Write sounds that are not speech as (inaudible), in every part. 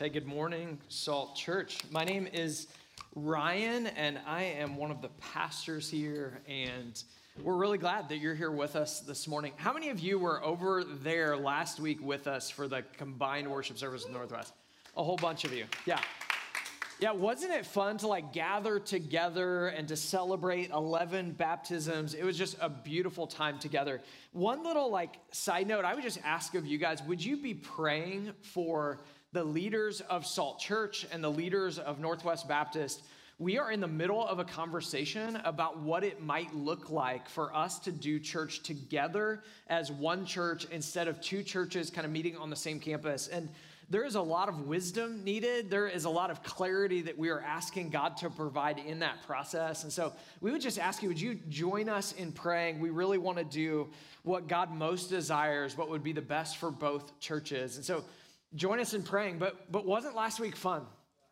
Hey, good morning, Salt Church. My name is Ryan, and I am one of the pastors here, and we're really glad that you're here with us this morning. How many of you were over there last week with us for the combined worship service in Northwest? A whole bunch of you. Yeah. Yeah, wasn't it fun to like gather together and to celebrate 11 baptisms? It was just a beautiful time together. One little like side note, I would just ask of you guys, would you be praying for the leaders of Salt Church and the leaders of Northwest Baptist, we are in the middle of a conversation about what it might look like for us to do church together as one church instead of two churches kind of meeting on the same campus. And there is a lot of wisdom needed. There is a lot of clarity that we are asking God to provide in that process. And so we would just ask you, would you join us in praying? We really want to do what God most desires, what would be the best for both churches. And so join us in praying. But, but wasn't last week fun?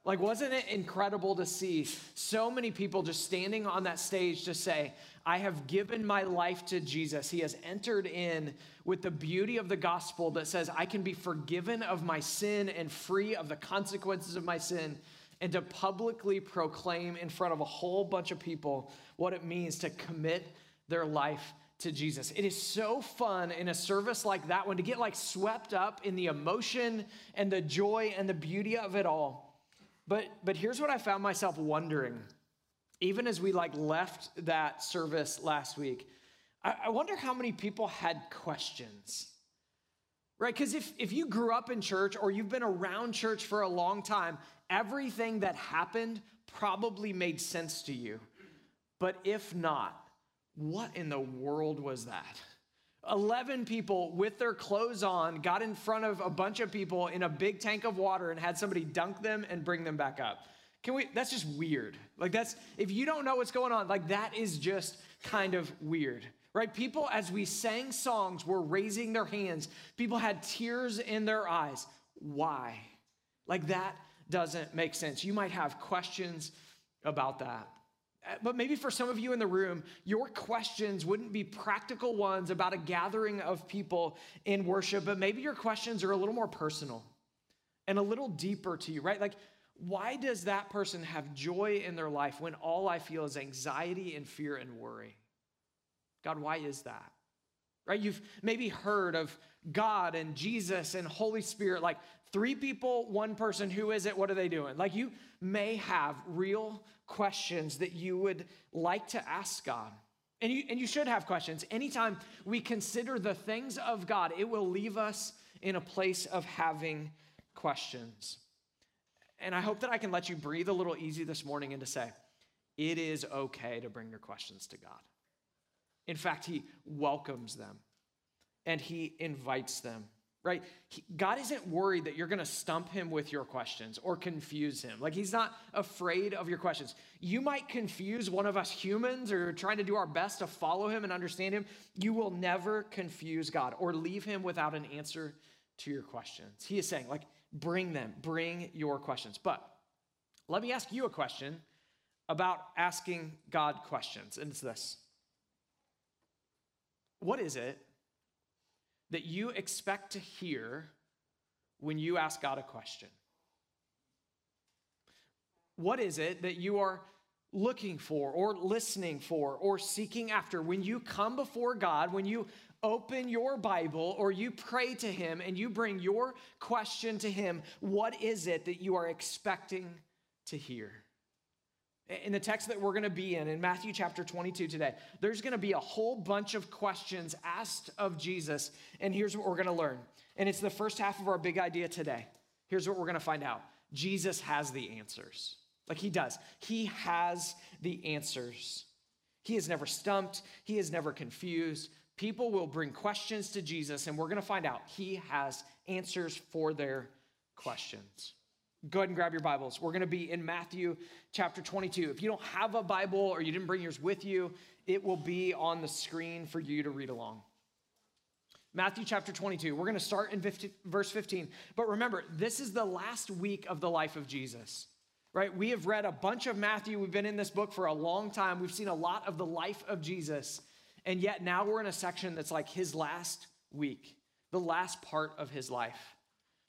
Like, wasn't it incredible to see so many people just standing on that stage to say, I have given my life to Jesus. He has entered in with the beauty of the gospel that says, I can be forgiven of my sin and free of the consequences of my sin, and to publicly proclaim in front of a whole bunch of people what it means to commit their life to Jesus. It is so fun in a service like that one to get like swept up in the emotion and the joy and the beauty of it all. But but here's what I found myself wondering, even as we like left that service last week. I, I wonder how many people had questions. Right? Because if, if you grew up in church or you've been around church for a long time, everything that happened probably made sense to you. But if not, what in the world was that? 11 people with their clothes on got in front of a bunch of people in a big tank of water and had somebody dunk them and bring them back up. Can we that's just weird. Like that's if you don't know what's going on, like that is just kind of weird. Right? People as we sang songs were raising their hands. People had tears in their eyes. Why? Like that doesn't make sense. You might have questions about that. Uh, but maybe for some of you in the room, your questions wouldn't be practical ones about a gathering of people in worship, but maybe your questions are a little more personal and a little deeper to you, right? Like, why does that person have joy in their life when all I feel is anxiety and fear and worry? God, why is that? Right? You've maybe heard of God and Jesus and Holy Spirit, like three people, one person. Who is it? What are they doing? Like, you may have real questions that you would like to ask God. And you, and you should have questions. Anytime we consider the things of God, it will leave us in a place of having questions. And I hope that I can let you breathe a little easy this morning and to say, it is okay to bring your questions to God. In fact, He welcomes them and He invites them right? He, God isn't worried that you're going to stump him with your questions or confuse him. Like he's not afraid of your questions. You might confuse one of us humans or trying to do our best to follow him and understand him. You will never confuse God or leave him without an answer to your questions. He is saying, like, bring them, bring your questions. But let me ask you a question about asking God questions, and it's this What is it that you expect to hear when you ask God a question? What is it that you are looking for or listening for or seeking after when you come before God, when you open your Bible or you pray to Him and you bring your question to Him? What is it that you are expecting to hear? In the text that we're going to be in, in Matthew chapter 22 today, there's going to be a whole bunch of questions asked of Jesus. And here's what we're going to learn. And it's the first half of our big idea today. Here's what we're going to find out Jesus has the answers. Like he does, he has the answers. He is never stumped, he is never confused. People will bring questions to Jesus, and we're going to find out he has answers for their questions. Go ahead and grab your Bibles. We're going to be in Matthew chapter 22. If you don't have a Bible or you didn't bring yours with you, it will be on the screen for you to read along. Matthew chapter 22. We're going to start in 50, verse 15. But remember, this is the last week of the life of Jesus, right? We have read a bunch of Matthew. We've been in this book for a long time. We've seen a lot of the life of Jesus. And yet now we're in a section that's like his last week, the last part of his life.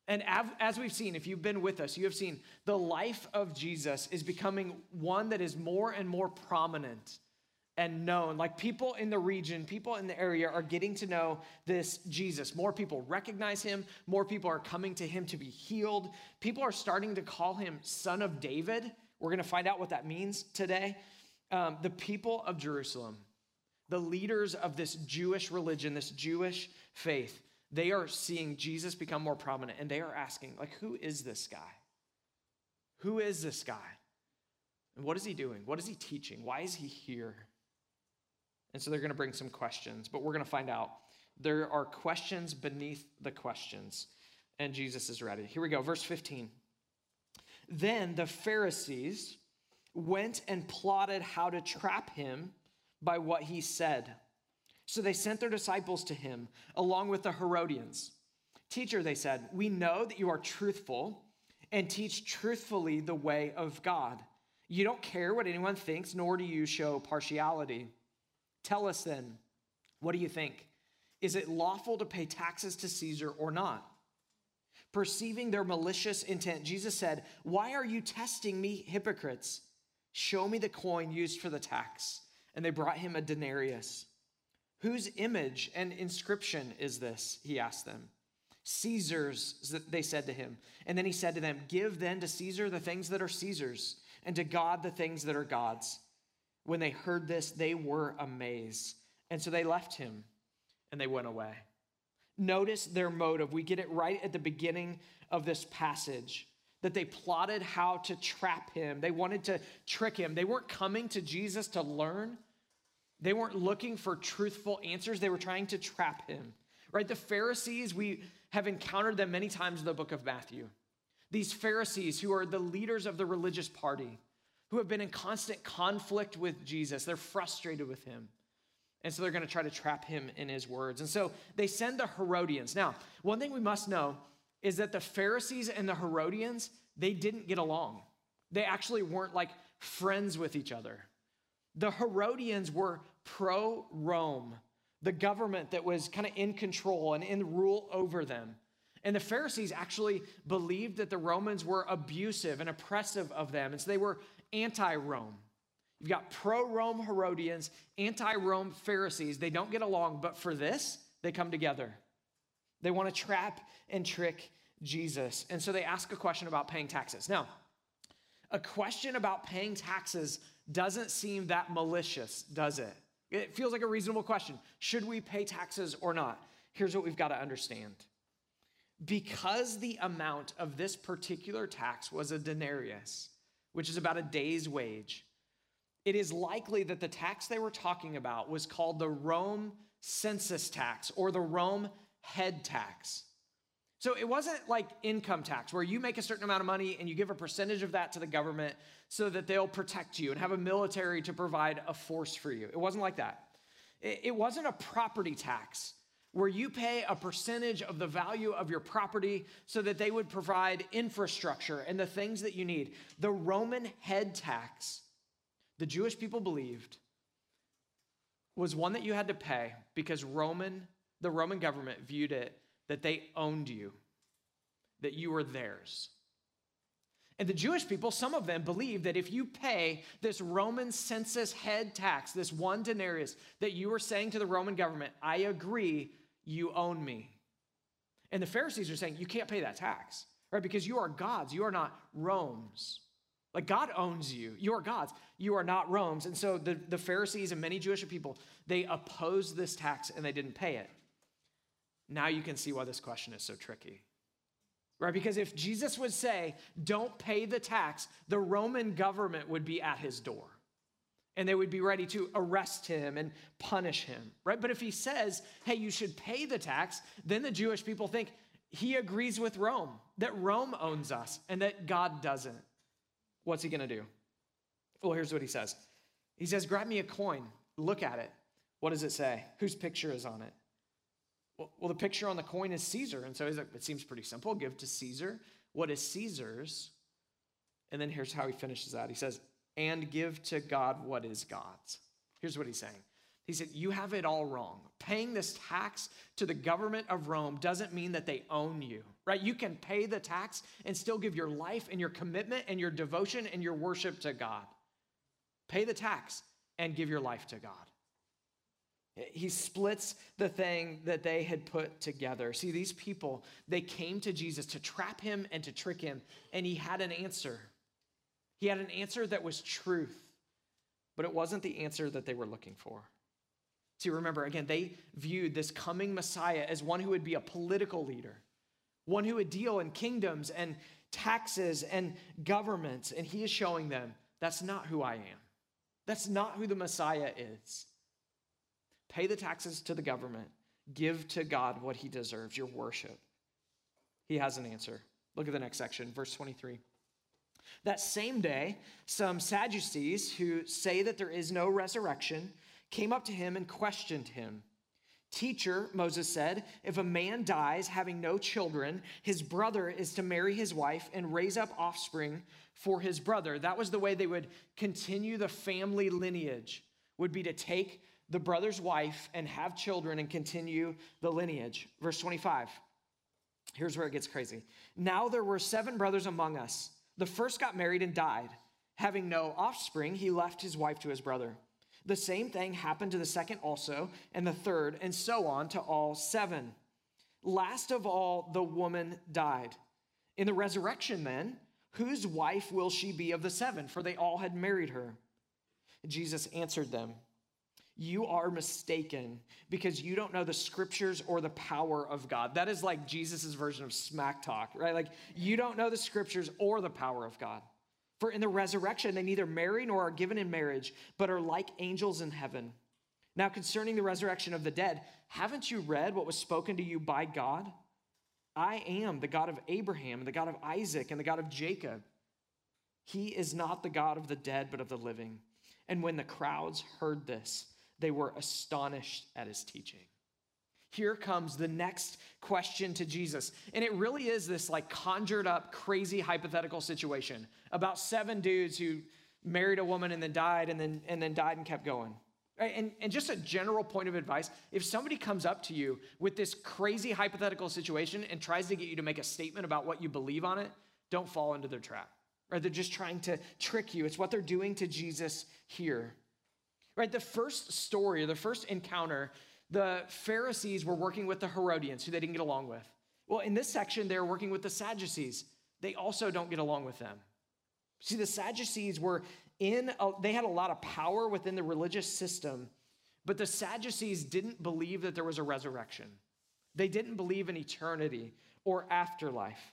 And as we've seen, if you've been with us, you have seen the life of Jesus is becoming one that is more and more prominent and known. Like people in the region, people in the area are getting to know this Jesus. More people recognize him, more people are coming to him to be healed. People are starting to call him Son of David. We're going to find out what that means today. Um, the people of Jerusalem, the leaders of this Jewish religion, this Jewish faith, they are seeing Jesus become more prominent and they are asking, like, who is this guy? Who is this guy? And what is he doing? What is he teaching? Why is he here? And so they're going to bring some questions, but we're going to find out. There are questions beneath the questions, and Jesus is ready. Here we go, verse 15. Then the Pharisees went and plotted how to trap him by what he said. So they sent their disciples to him along with the Herodians. Teacher, they said, we know that you are truthful and teach truthfully the way of God. You don't care what anyone thinks, nor do you show partiality. Tell us then, what do you think? Is it lawful to pay taxes to Caesar or not? Perceiving their malicious intent, Jesus said, Why are you testing me, hypocrites? Show me the coin used for the tax. And they brought him a denarius. Whose image and inscription is this? He asked them. Caesar's, they said to him. And then he said to them, Give then to Caesar the things that are Caesar's, and to God the things that are God's. When they heard this, they were amazed. And so they left him and they went away. Notice their motive. We get it right at the beginning of this passage that they plotted how to trap him. They wanted to trick him. They weren't coming to Jesus to learn, they weren't looking for truthful answers. They were trying to trap him. Right? The Pharisees, we have encountered them many times in the book of Matthew. These Pharisees, who are the leaders of the religious party, who have been in constant conflict with Jesus. They're frustrated with him. And so they're going to try to trap him in his words. And so they send the Herodians. Now, one thing we must know is that the Pharisees and the Herodians, they didn't get along. They actually weren't like friends with each other. The Herodians were pro Rome, the government that was kind of in control and in rule over them. And the Pharisees actually believed that the Romans were abusive and oppressive of them. And so they were anti Rome. You've got pro Rome Herodians, anti Rome Pharisees. They don't get along, but for this, they come together. They want to trap and trick Jesus. And so they ask a question about paying taxes. Now, a question about paying taxes doesn't seem that malicious, does it? It feels like a reasonable question. Should we pay taxes or not? Here's what we've got to understand. Because the amount of this particular tax was a denarius, which is about a day's wage, it is likely that the tax they were talking about was called the Rome census tax or the Rome head tax. So it wasn't like income tax where you make a certain amount of money and you give a percentage of that to the government so that they'll protect you and have a military to provide a force for you. It wasn't like that. It wasn't a property tax where you pay a percentage of the value of your property so that they would provide infrastructure and the things that you need. The Roman head tax, the Jewish people believed, was one that you had to pay because Roman, the Roman government viewed it that they owned you, that you were theirs. And the Jewish people, some of them believe that if you pay this Roman census head tax, this one denarius, that you are saying to the Roman government, I agree you own me. And the Pharisees are saying, you can't pay that tax, right? Because you are God's, you are not Rome's. Like God owns you. You are God's. You are not Rome's. And so the, the Pharisees and many Jewish people, they opposed this tax and they didn't pay it. Now you can see why this question is so tricky. Right? Because if Jesus would say, don't pay the tax, the Roman government would be at his door and they would be ready to arrest him and punish him, right? But if he says, hey, you should pay the tax, then the Jewish people think he agrees with Rome, that Rome owns us and that God doesn't. What's he gonna do? Well, here's what he says He says, grab me a coin, look at it. What does it say? Whose picture is on it? Well, the picture on the coin is Caesar. And so he's like, it seems pretty simple. Give to Caesar what is Caesar's. And then here's how he finishes that. He says, and give to God what is God's. Here's what he's saying He said, You have it all wrong. Paying this tax to the government of Rome doesn't mean that they own you, right? You can pay the tax and still give your life and your commitment and your devotion and your worship to God. Pay the tax and give your life to God. He splits the thing that they had put together. See, these people, they came to Jesus to trap him and to trick him, and he had an answer. He had an answer that was truth, but it wasn't the answer that they were looking for. See, remember, again, they viewed this coming Messiah as one who would be a political leader, one who would deal in kingdoms and taxes and governments. And he is showing them that's not who I am. That's not who the Messiah is. Pay the taxes to the government, give to God what he deserves, your worship. He has an answer. Look at the next section, verse 23. That same day, some Sadducees who say that there is no resurrection came up to him and questioned him. Teacher, Moses said, if a man dies having no children, his brother is to marry his wife and raise up offspring for his brother. That was the way they would continue the family lineage, would be to take the brother's wife and have children and continue the lineage. Verse 25. Here's where it gets crazy. Now there were seven brothers among us. The first got married and died. Having no offspring, he left his wife to his brother. The same thing happened to the second also, and the third, and so on to all seven. Last of all, the woman died. In the resurrection, then, whose wife will she be of the seven? For they all had married her. Jesus answered them you are mistaken because you don't know the scriptures or the power of God. That is like Jesus' version of smack talk, right? Like, you don't know the scriptures or the power of God. For in the resurrection, they neither marry nor are given in marriage, but are like angels in heaven. Now, concerning the resurrection of the dead, haven't you read what was spoken to you by God? I am the God of Abraham, and the God of Isaac, and the God of Jacob. He is not the God of the dead, but of the living. And when the crowds heard this, they were astonished at his teaching. Here comes the next question to Jesus. And it really is this like conjured up, crazy hypothetical situation about seven dudes who married a woman and then died and then, and then died and kept going. And, and just a general point of advice if somebody comes up to you with this crazy hypothetical situation and tries to get you to make a statement about what you believe on it, don't fall into their trap. Right? They're just trying to trick you. It's what they're doing to Jesus here. Right? The first story, the first encounter, the Pharisees were working with the Herodians, who they didn't get along with. Well, in this section, they're working with the Sadducees. They also don't get along with them. See, the Sadducees were in, a, they had a lot of power within the religious system, but the Sadducees didn't believe that there was a resurrection. They didn't believe in eternity or afterlife.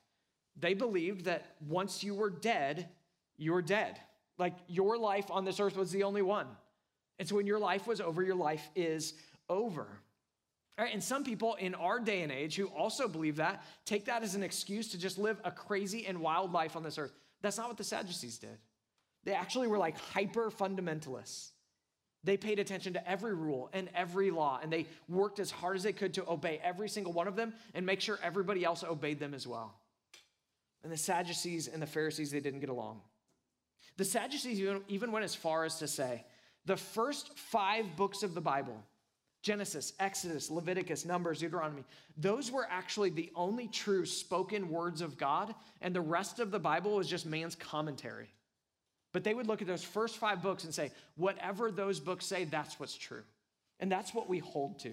They believed that once you were dead, you were dead. Like your life on this earth was the only one. And so when your life was over, your life is over. And some people in our day and age who also believe that take that as an excuse to just live a crazy and wild life on this earth. That's not what the Sadducees did. They actually were like hyper fundamentalists. They paid attention to every rule and every law, and they worked as hard as they could to obey every single one of them and make sure everybody else obeyed them as well. And the Sadducees and the Pharisees, they didn't get along. The Sadducees even went as far as to say, the first five books of the Bible Genesis, Exodus, Leviticus, Numbers, Deuteronomy those were actually the only true spoken words of God, and the rest of the Bible was just man's commentary. But they would look at those first five books and say, whatever those books say, that's what's true. And that's what we hold to.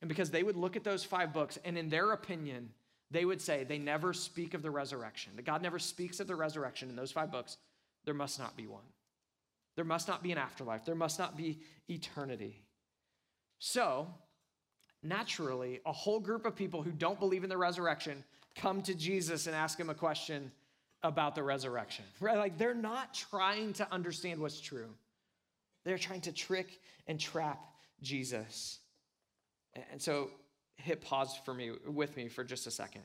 And because they would look at those five books, and in their opinion, they would say they never speak of the resurrection, that God never speaks of the resurrection in those five books, there must not be one. There must not be an afterlife. There must not be eternity. So, naturally, a whole group of people who don't believe in the resurrection come to Jesus and ask him a question about the resurrection. (laughs) Right? Like they're not trying to understand what's true. They're trying to trick and trap Jesus. And so hit pause for me with me for just a second.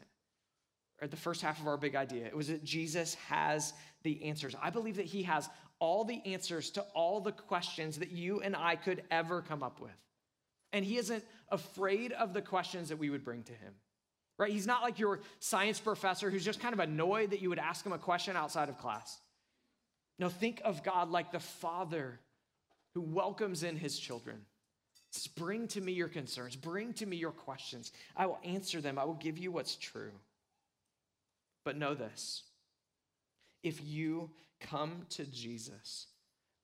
Right, the first half of our big idea. It was that Jesus has the answers. I believe that he has all the answers to all the questions that you and I could ever come up with. And he isn't afraid of the questions that we would bring to him. Right? He's not like your science professor who's just kind of annoyed that you would ask him a question outside of class. No, think of God like the father who welcomes in his children, bring to me your concerns, bring to me your questions. I will answer them, I will give you what's true. But know this if you come to Jesus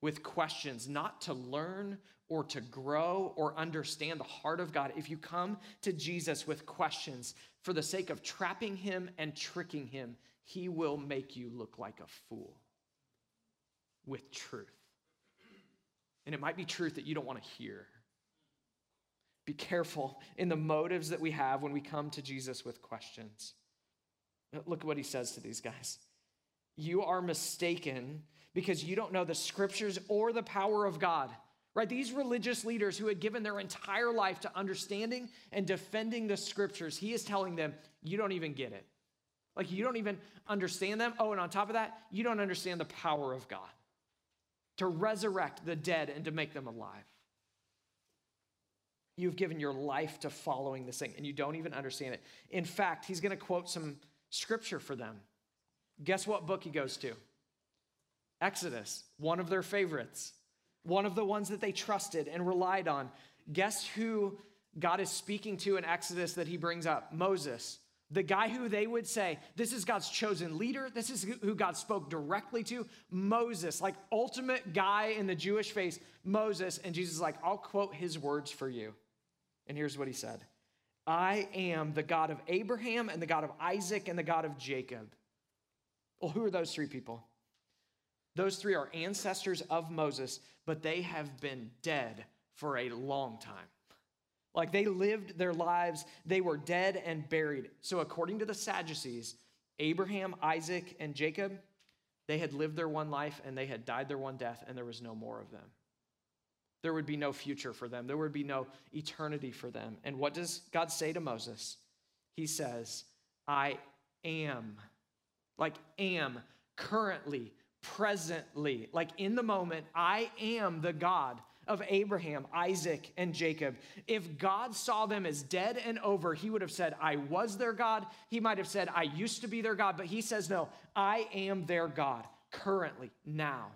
with questions, not to learn or to grow or understand the heart of God, if you come to Jesus with questions for the sake of trapping him and tricking him, he will make you look like a fool with truth. And it might be truth that you don't want to hear. Be careful in the motives that we have when we come to Jesus with questions. Look at what he says to these guys. You are mistaken because you don't know the scriptures or the power of God. Right? These religious leaders who had given their entire life to understanding and defending the scriptures, he is telling them, you don't even get it. Like, you don't even understand them. Oh, and on top of that, you don't understand the power of God to resurrect the dead and to make them alive. You've given your life to following this thing, and you don't even understand it. In fact, he's going to quote some scripture for them. Guess what book he goes to? Exodus, one of their favorites, one of the ones that they trusted and relied on. Guess who God is speaking to in Exodus that he brings up? Moses. The guy who they would say, this is God's chosen leader. This is who God spoke directly to. Moses, like ultimate guy in the Jewish face, Moses. And Jesus is like, I'll quote his words for you. And here's what he said I am the God of Abraham and the God of Isaac and the God of Jacob. Well, who are those three people? Those three are ancestors of Moses, but they have been dead for a long time. Like they lived their lives, they were dead and buried. So, according to the Sadducees, Abraham, Isaac, and Jacob, they had lived their one life and they had died their one death, and there was no more of them. There would be no future for them, there would be no eternity for them. And what does God say to Moses? He says, I am, like am, currently, presently, like in the moment, I am the God of Abraham, Isaac, and Jacob. If God saw them as dead and over, he would have said, I was their God. He might have said, I used to be their God. But he says, No, I am their God currently, now.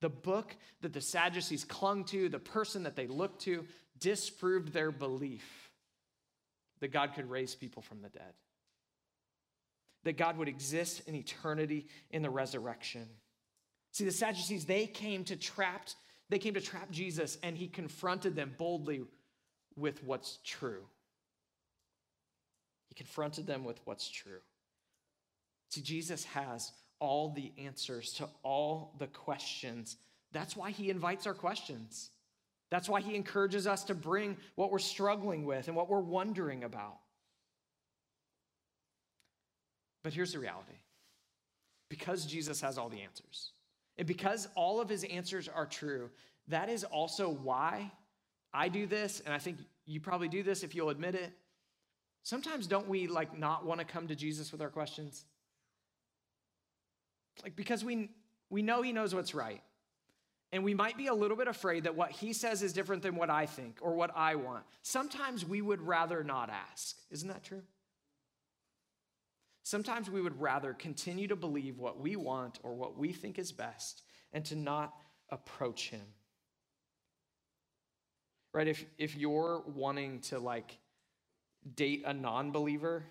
The book that the Sadducees clung to, the person that they looked to, disproved their belief that God could raise people from the dead that God would exist in eternity in the resurrection. See, the Sadducees, they came to trap, they came to trap Jesus, and he confronted them boldly with what's true. He confronted them with what's true. See, Jesus has all the answers to all the questions. That's why he invites our questions. That's why he encourages us to bring what we're struggling with and what we're wondering about. But here's the reality because Jesus has all the answers, and because all of his answers are true, that is also why I do this, and I think you probably do this if you'll admit it. Sometimes don't we like not want to come to Jesus with our questions? Like because we we know he knows what's right. And we might be a little bit afraid that what he says is different than what I think or what I want. Sometimes we would rather not ask. Isn't that true? Sometimes we would rather continue to believe what we want or what we think is best and to not approach him. Right? If, if you're wanting to like date a non believer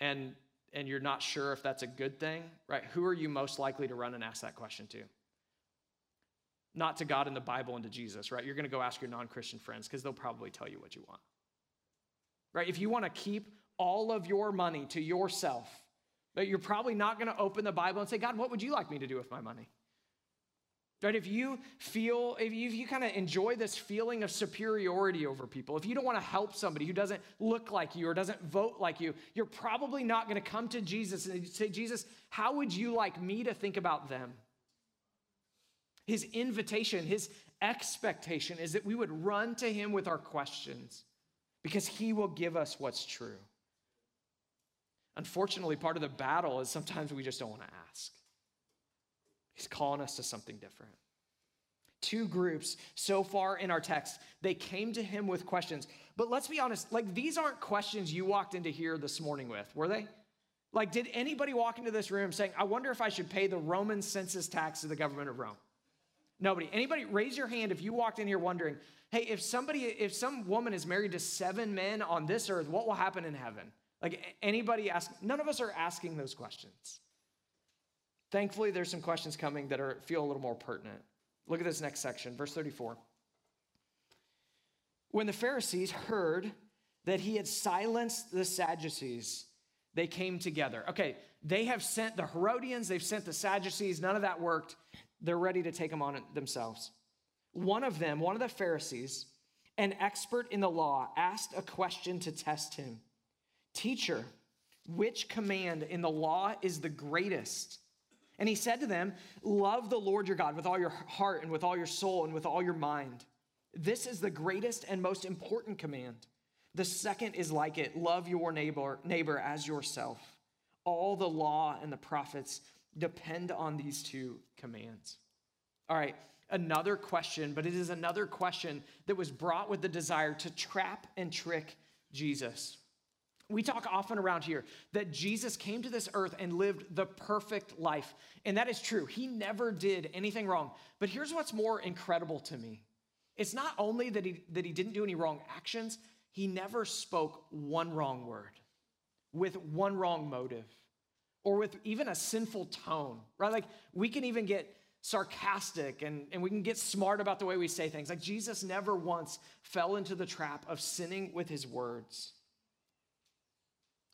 and, and you're not sure if that's a good thing, right? Who are you most likely to run and ask that question to? Not to God and the Bible and to Jesus, right? You're going to go ask your non Christian friends because they'll probably tell you what you want. Right? If you want to keep all of your money to yourself, that you're probably not going to open the Bible and say, God, what would you like me to do with my money? Right? If you feel, if you, you kind of enjoy this feeling of superiority over people, if you don't want to help somebody who doesn't look like you or doesn't vote like you, you're probably not going to come to Jesus and say, Jesus, how would you like me to think about them? His invitation, his expectation is that we would run to him with our questions because he will give us what's true. Unfortunately, part of the battle is sometimes we just don't want to ask. He's calling us to something different. Two groups so far in our text, they came to him with questions. But let's be honest, like these aren't questions you walked into here this morning with, were they? Like, did anybody walk into this room saying, I wonder if I should pay the Roman census tax to the government of Rome? Nobody. Anybody raise your hand if you walked in here wondering, hey, if somebody, if some woman is married to seven men on this earth, what will happen in heaven? Like anybody ask, none of us are asking those questions. Thankfully, there's some questions coming that are feel a little more pertinent. Look at this next section, verse 34. When the Pharisees heard that he had silenced the Sadducees, they came together. Okay, they have sent the Herodians, they've sent the Sadducees, none of that worked. They're ready to take them on themselves. One of them, one of the Pharisees, an expert in the law, asked a question to test him Teacher, which command in the law is the greatest? And he said to them, Love the Lord your God with all your heart and with all your soul and with all your mind. This is the greatest and most important command. The second is like it love your neighbor, neighbor as yourself. All the law and the prophets depend on these two commands. All right, another question, but it is another question that was brought with the desire to trap and trick Jesus. We talk often around here that Jesus came to this earth and lived the perfect life. And that is true. He never did anything wrong. But here's what's more incredible to me it's not only that he, that he didn't do any wrong actions, he never spoke one wrong word with one wrong motive or with even a sinful tone, right? Like we can even get sarcastic and, and we can get smart about the way we say things. Like Jesus never once fell into the trap of sinning with his words.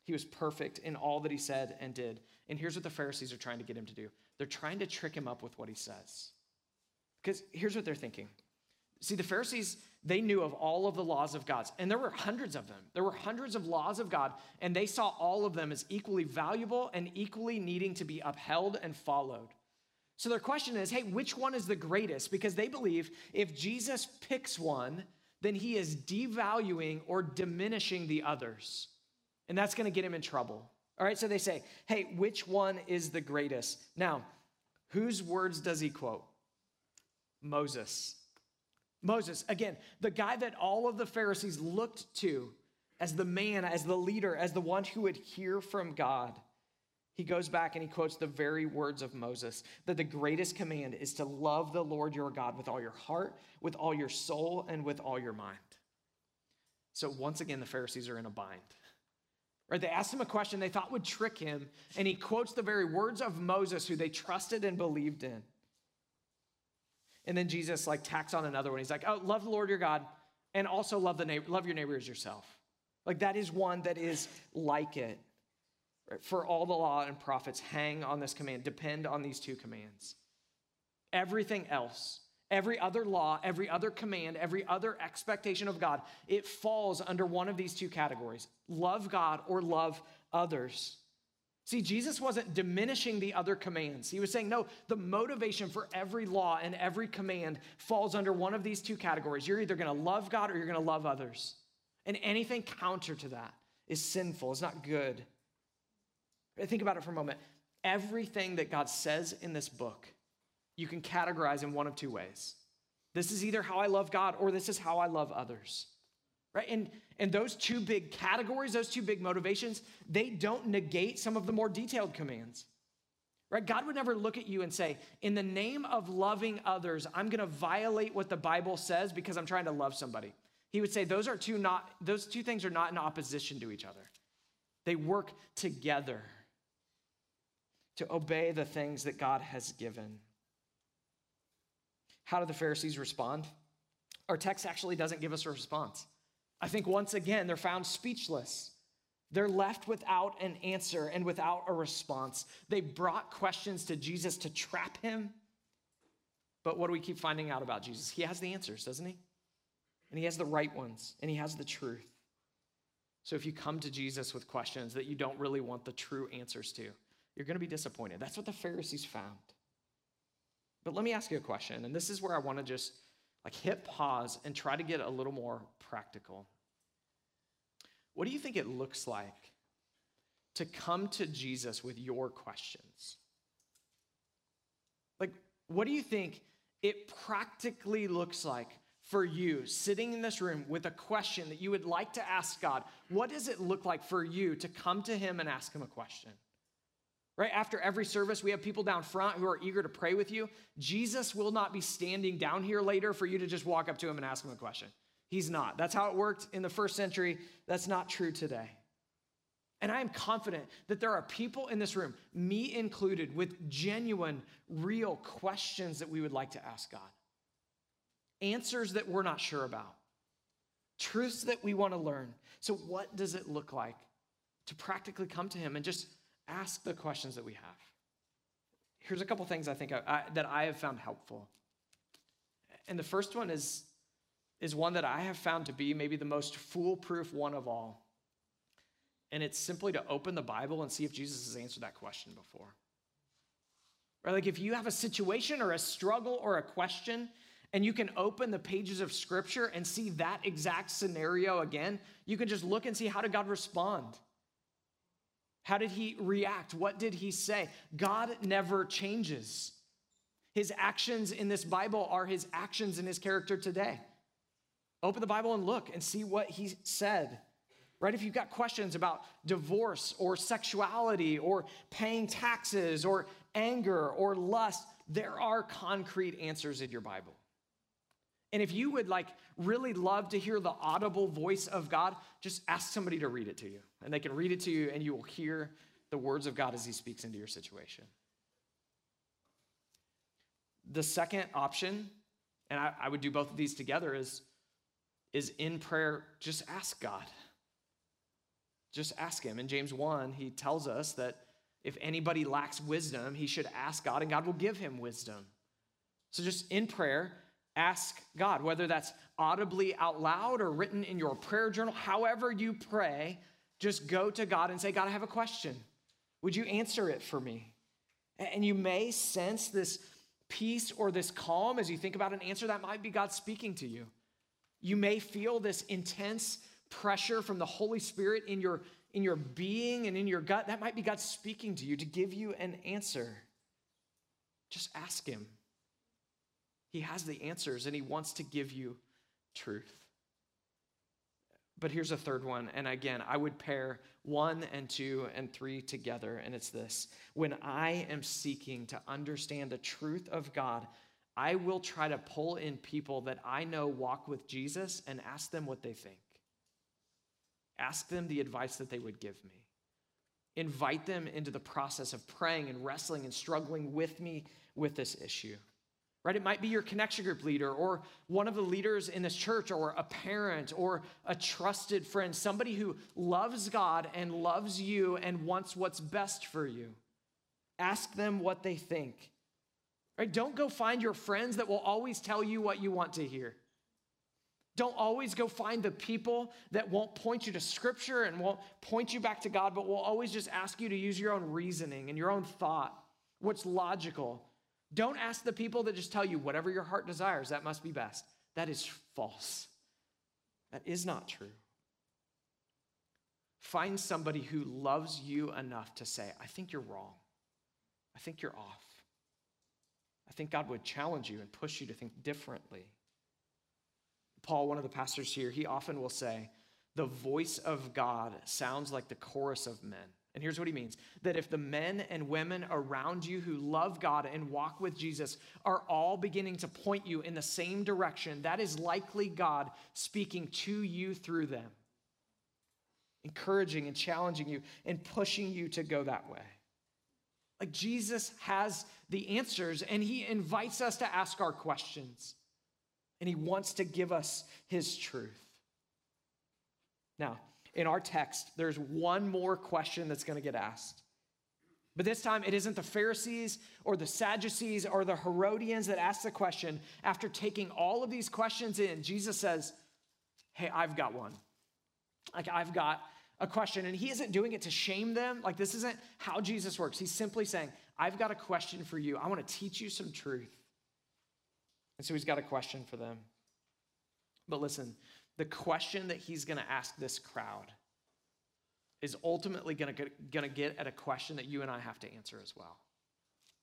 He was perfect in all that he said and did. And here's what the Pharisees are trying to get him to do they're trying to trick him up with what he says. Because here's what they're thinking. See, the Pharisees, they knew of all of the laws of God, and there were hundreds of them. There were hundreds of laws of God, and they saw all of them as equally valuable and equally needing to be upheld and followed. So their question is hey, which one is the greatest? Because they believe if Jesus picks one, then he is devaluing or diminishing the others and that's going to get him in trouble. All right, so they say, hey, which one is the greatest? Now, whose words does he quote? Moses. Moses, again, the guy that all of the Pharisees looked to as the man, as the leader, as the one who would hear from God. He goes back and he quotes the very words of Moses that the greatest command is to love the Lord your God with all your heart, with all your soul, and with all your mind. So once again, the Pharisees are in a bind. Or they asked him a question they thought would trick him, and he quotes the very words of Moses, who they trusted and believed in. And then Jesus like tacks on another one. He's like, "Oh, love the Lord your God, and also love the neighbor, love your neighbor as yourself." Like that is one that is like it. For all the law and prophets hang on this command, depend on these two commands. Everything else Every other law, every other command, every other expectation of God, it falls under one of these two categories love God or love others. See, Jesus wasn't diminishing the other commands. He was saying, no, the motivation for every law and every command falls under one of these two categories. You're either gonna love God or you're gonna love others. And anything counter to that is sinful, it's not good. Think about it for a moment. Everything that God says in this book you can categorize in one of two ways. This is either how I love God or this is how I love others. Right? And, and those two big categories, those two big motivations, they don't negate some of the more detailed commands. Right? God would never look at you and say, in the name of loving others, I'm going to violate what the Bible says because I'm trying to love somebody. He would say those are two not those two things are not in opposition to each other. They work together to obey the things that God has given. How do the Pharisees respond? Our text actually doesn't give us a response. I think once again, they're found speechless. They're left without an answer and without a response. They brought questions to Jesus to trap him. But what do we keep finding out about Jesus? He has the answers, doesn't he? And he has the right ones, and he has the truth. So if you come to Jesus with questions that you don't really want the true answers to, you're going to be disappointed. That's what the Pharisees found. But let me ask you a question, and this is where I want to just like hit pause and try to get a little more practical. What do you think it looks like to come to Jesus with your questions? Like, what do you think it practically looks like for you sitting in this room with a question that you would like to ask God? What does it look like for you to come to Him and ask Him a question? Right after every service, we have people down front who are eager to pray with you. Jesus will not be standing down here later for you to just walk up to him and ask him a question. He's not. That's how it worked in the first century. That's not true today. And I am confident that there are people in this room, me included, with genuine, real questions that we would like to ask God. Answers that we're not sure about. Truths that we want to learn. So, what does it look like to practically come to Him and just ask the questions that we have? Here's a couple things I think I, I, that I have found helpful. And the first one is, is one that I have found to be maybe the most foolproof one of all. And it's simply to open the Bible and see if Jesus has answered that question before. Right? Like if you have a situation or a struggle or a question, and you can open the pages of Scripture and see that exact scenario again, you can just look and see how did God respond? How did he react? What did he say? God never changes. His actions in this Bible are his actions in his character today. Open the Bible and look and see what he said right? If you've got questions about divorce or sexuality or paying taxes or anger or lust, there are concrete answers in your Bible. And if you would like really love to hear the audible voice of God, just ask somebody to read it to you. And they can read it to you and you will hear the words of God as he speaks into your situation. The second option, and I, I would do both of these together, is, is in prayer, just ask God. Just ask him. In James 1, he tells us that if anybody lacks wisdom, he should ask God and God will give him wisdom. So just in prayer, ask God, whether that's audibly out loud or written in your prayer journal, however you pray, just go to God and say, God, I have a question. Would you answer it for me? And you may sense this peace or this calm as you think about an answer that might be God speaking to you. You may feel this intense pressure from the Holy Spirit in your, in your being and in your gut, that might be God speaking to you to give you an answer. Just ask Him. He has the answers and He wants to give you truth. But here's a third one. And again, I would pair one and two and three together. And it's this when I am seeking to understand the truth of God, I will try to pull in people that I know walk with Jesus and ask them what they think. Ask them the advice that they would give me. Invite them into the process of praying and wrestling and struggling with me with this issue. Right? It might be your connection group leader or one of the leaders in this church or a parent or a trusted friend, somebody who loves God and loves you and wants what's best for you. Ask them what they think. Right? Don't go find your friends that will always tell you what you want to hear. Don't always go find the people that won't point you to scripture and won't point you back to God, but will always just ask you to use your own reasoning and your own thought, what's logical. Don't ask the people that just tell you whatever your heart desires, that must be best. That is false. That is not true. Find somebody who loves you enough to say, I think you're wrong. I think you're off. I think God would challenge you and push you to think differently. Paul, one of the pastors here, he often will say, the voice of God sounds like the chorus of men. And here's what he means that if the men and women around you who love God and walk with Jesus are all beginning to point you in the same direction, that is likely God speaking to you through them, encouraging and challenging you and pushing you to go that way. Like Jesus has the answers and he invites us to ask our questions and he wants to give us his truth. Now, in our text, there's one more question that's going to get asked. But this time, it isn't the Pharisees or the Sadducees or the Herodians that ask the question. After taking all of these questions in, Jesus says, Hey, I've got one. Like, I've got a question. And he isn't doing it to shame them. Like, this isn't how Jesus works. He's simply saying, I've got a question for you. I want to teach you some truth. And so he's got a question for them. But listen, the question that he's going to ask this crowd is ultimately going to get at a question that you and I have to answer as well.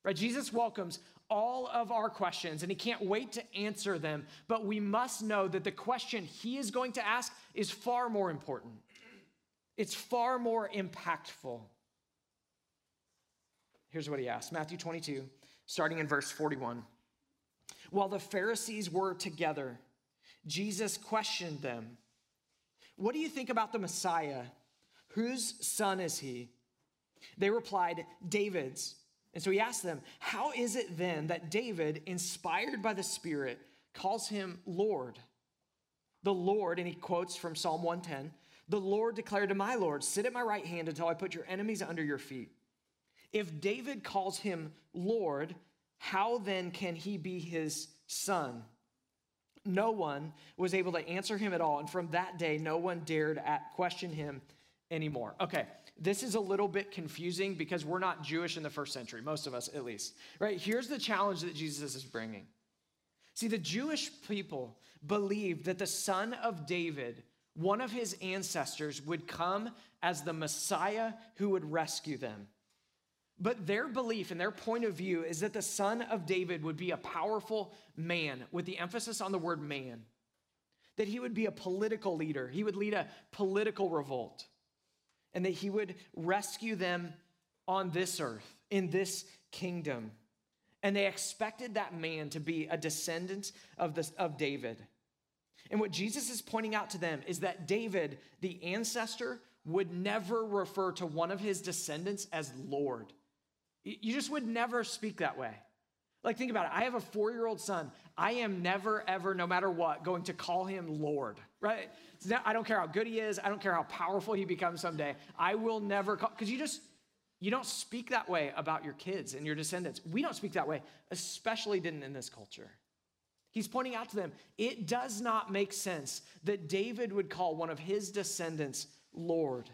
Right? Jesus welcomes all of our questions and he can't wait to answer them, but we must know that the question he is going to ask is far more important. It's far more impactful. Here's what he asked Matthew 22, starting in verse 41. While the Pharisees were together, Jesus questioned them What do you think about the Messiah? Whose son is he? They replied, David's. And so he asked them, How is it then that David, inspired by the Spirit, calls him Lord? The Lord, and he quotes from Psalm 110 The Lord declared to my Lord, Sit at my right hand until I put your enemies under your feet. If David calls him Lord, how then can he be his son? No one was able to answer him at all. And from that day, no one dared question him anymore. Okay, this is a little bit confusing because we're not Jewish in the first century, most of us at least, right? Here's the challenge that Jesus is bringing. See, the Jewish people believed that the son of David, one of his ancestors, would come as the Messiah who would rescue them. But their belief and their point of view is that the son of David would be a powerful man, with the emphasis on the word man. That he would be a political leader, he would lead a political revolt, and that he would rescue them on this earth, in this kingdom. And they expected that man to be a descendant of, the, of David. And what Jesus is pointing out to them is that David, the ancestor, would never refer to one of his descendants as Lord. You just would never speak that way. Like, think about it. I have a four year old son. I am never, ever, no matter what, going to call him Lord, right? I don't care how good he is. I don't care how powerful he becomes someday. I will never call, because you just, you don't speak that way about your kids and your descendants. We don't speak that way, especially didn't in this culture. He's pointing out to them, it does not make sense that David would call one of his descendants Lord.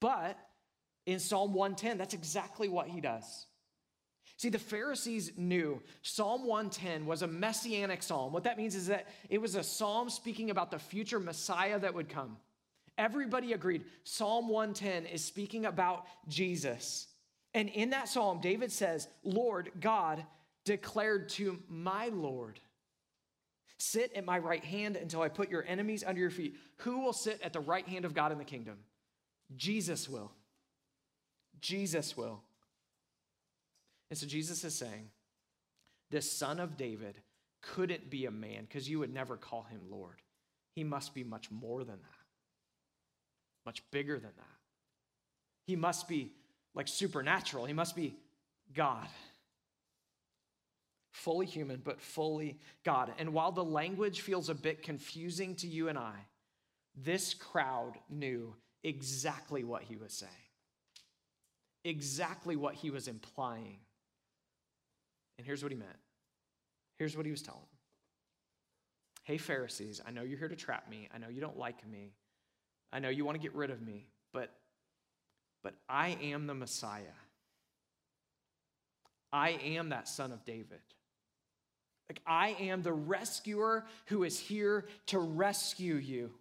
But in Psalm 110. That's exactly what he does. See, the Pharisees knew Psalm 110 was a messianic psalm. What that means is that it was a psalm speaking about the future Messiah that would come. Everybody agreed Psalm 110 is speaking about Jesus. And in that psalm, David says, Lord God declared to my Lord, Sit at my right hand until I put your enemies under your feet. Who will sit at the right hand of God in the kingdom? Jesus will. Jesus will. And so Jesus is saying, this son of David couldn't be a man because you would never call him Lord. He must be much more than that, much bigger than that. He must be like supernatural, he must be God. Fully human, but fully God. And while the language feels a bit confusing to you and I, this crowd knew exactly what he was saying exactly what he was implying. And here's what he meant. Here's what he was telling them. Hey, Pharisees, I know you're here to trap me. I know you don't like me. I know you want to get rid of me, but, but I am the Messiah. I am that son of David. Like, I am the rescuer who is here to rescue you.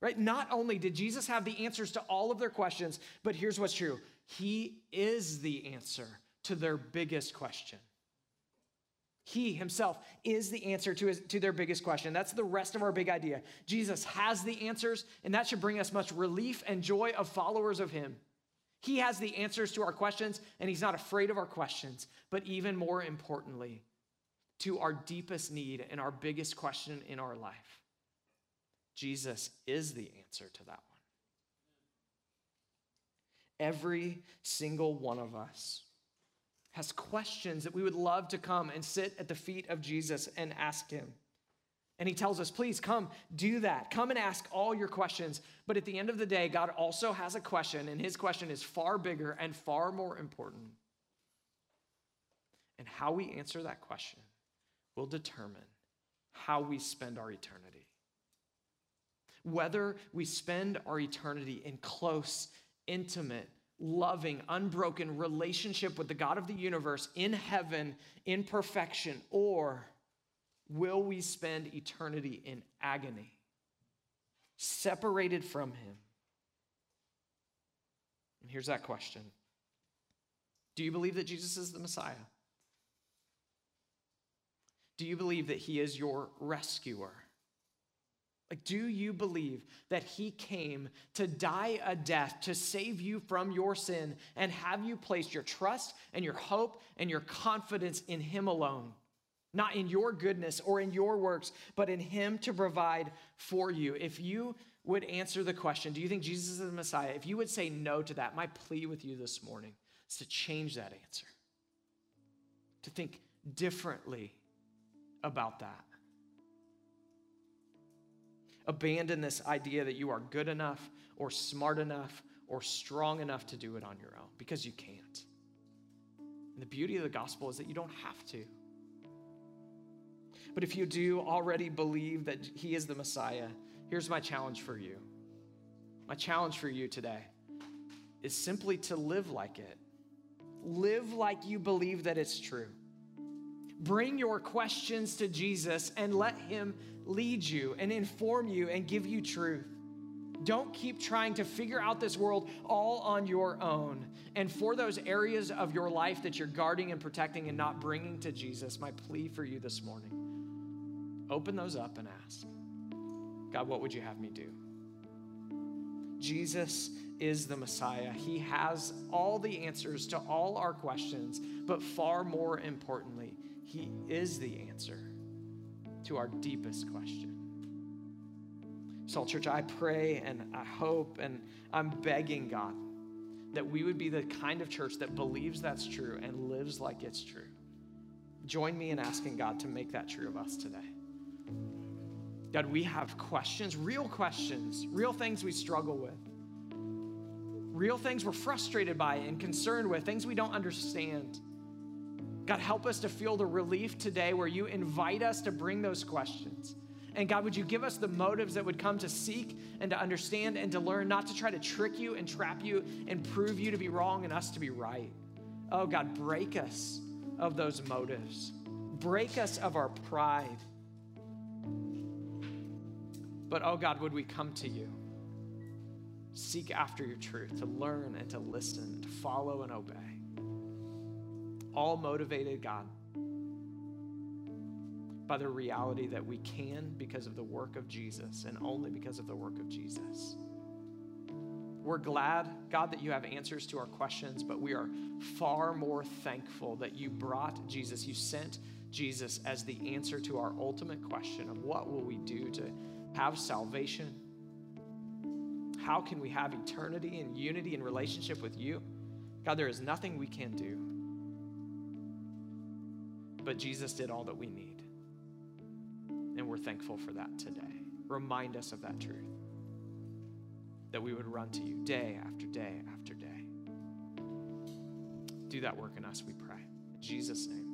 Right? Not only did Jesus have the answers to all of their questions, but here's what's true he is the answer to their biggest question. He himself is the answer to, his, to their biggest question. That's the rest of our big idea. Jesus has the answers, and that should bring us much relief and joy of followers of him. He has the answers to our questions, and he's not afraid of our questions. But even more importantly, to our deepest need and our biggest question in our life, Jesus is the answer to that one. Every single one of us has questions that we would love to come and sit at the feet of Jesus and ask him. And he tells us, please come do that. Come and ask all your questions. But at the end of the day, God also has a question, and his question is far bigger and far more important. And how we answer that question will determine how we spend our eternity. Whether we spend our eternity in close intimate, loving, unbroken relationship with the God of the universe in heaven in perfection, or will we spend eternity in agony, separated from Him? And here's that question Do you believe that Jesus is the Messiah? Do you believe that He is your rescuer? Like, do you believe that he came to die a death to save you from your sin and have you placed your trust and your hope and your confidence in him alone? Not in your goodness or in your works, but in him to provide for you. If you would answer the question, do you think Jesus is the Messiah? If you would say no to that, my plea with you this morning is to change that answer, to think differently about that. Abandon this idea that you are good enough or smart enough or strong enough to do it on your own because you can't. And the beauty of the gospel is that you don't have to. But if you do already believe that He is the Messiah, here's my challenge for you. My challenge for you today is simply to live like it. Live like you believe that it's true. Bring your questions to Jesus and let Him lead you and inform you and give you truth. Don't keep trying to figure out this world all on your own. And for those areas of your life that you're guarding and protecting and not bringing to Jesus, my plea for you this morning open those up and ask God, what would you have me do? Jesus is the Messiah. He has all the answers to all our questions, but far more importantly, He is the answer to our deepest question. Salt Church, I pray and I hope and I'm begging God that we would be the kind of church that believes that's true and lives like it's true. Join me in asking God to make that true of us today. God, we have questions, real questions, real things we struggle with, real things we're frustrated by and concerned with, things we don't understand. God, help us to feel the relief today where you invite us to bring those questions. And God, would you give us the motives that would come to seek and to understand and to learn, not to try to trick you and trap you and prove you to be wrong and us to be right? Oh, God, break us of those motives, break us of our pride. But oh, God, would we come to you? Seek after your truth, to learn and to listen, to follow and obey all motivated, God, by the reality that we can because of the work of Jesus and only because of the work of Jesus. We're glad, God, that you have answers to our questions, but we are far more thankful that you brought Jesus, you sent Jesus as the answer to our ultimate question of what will we do to have salvation? How can we have eternity and unity and relationship with you? God, there is nothing we can do but Jesus did all that we need. And we're thankful for that today. Remind us of that truth. That we would run to you day after day after day. Do that work in us, we pray. In Jesus' name.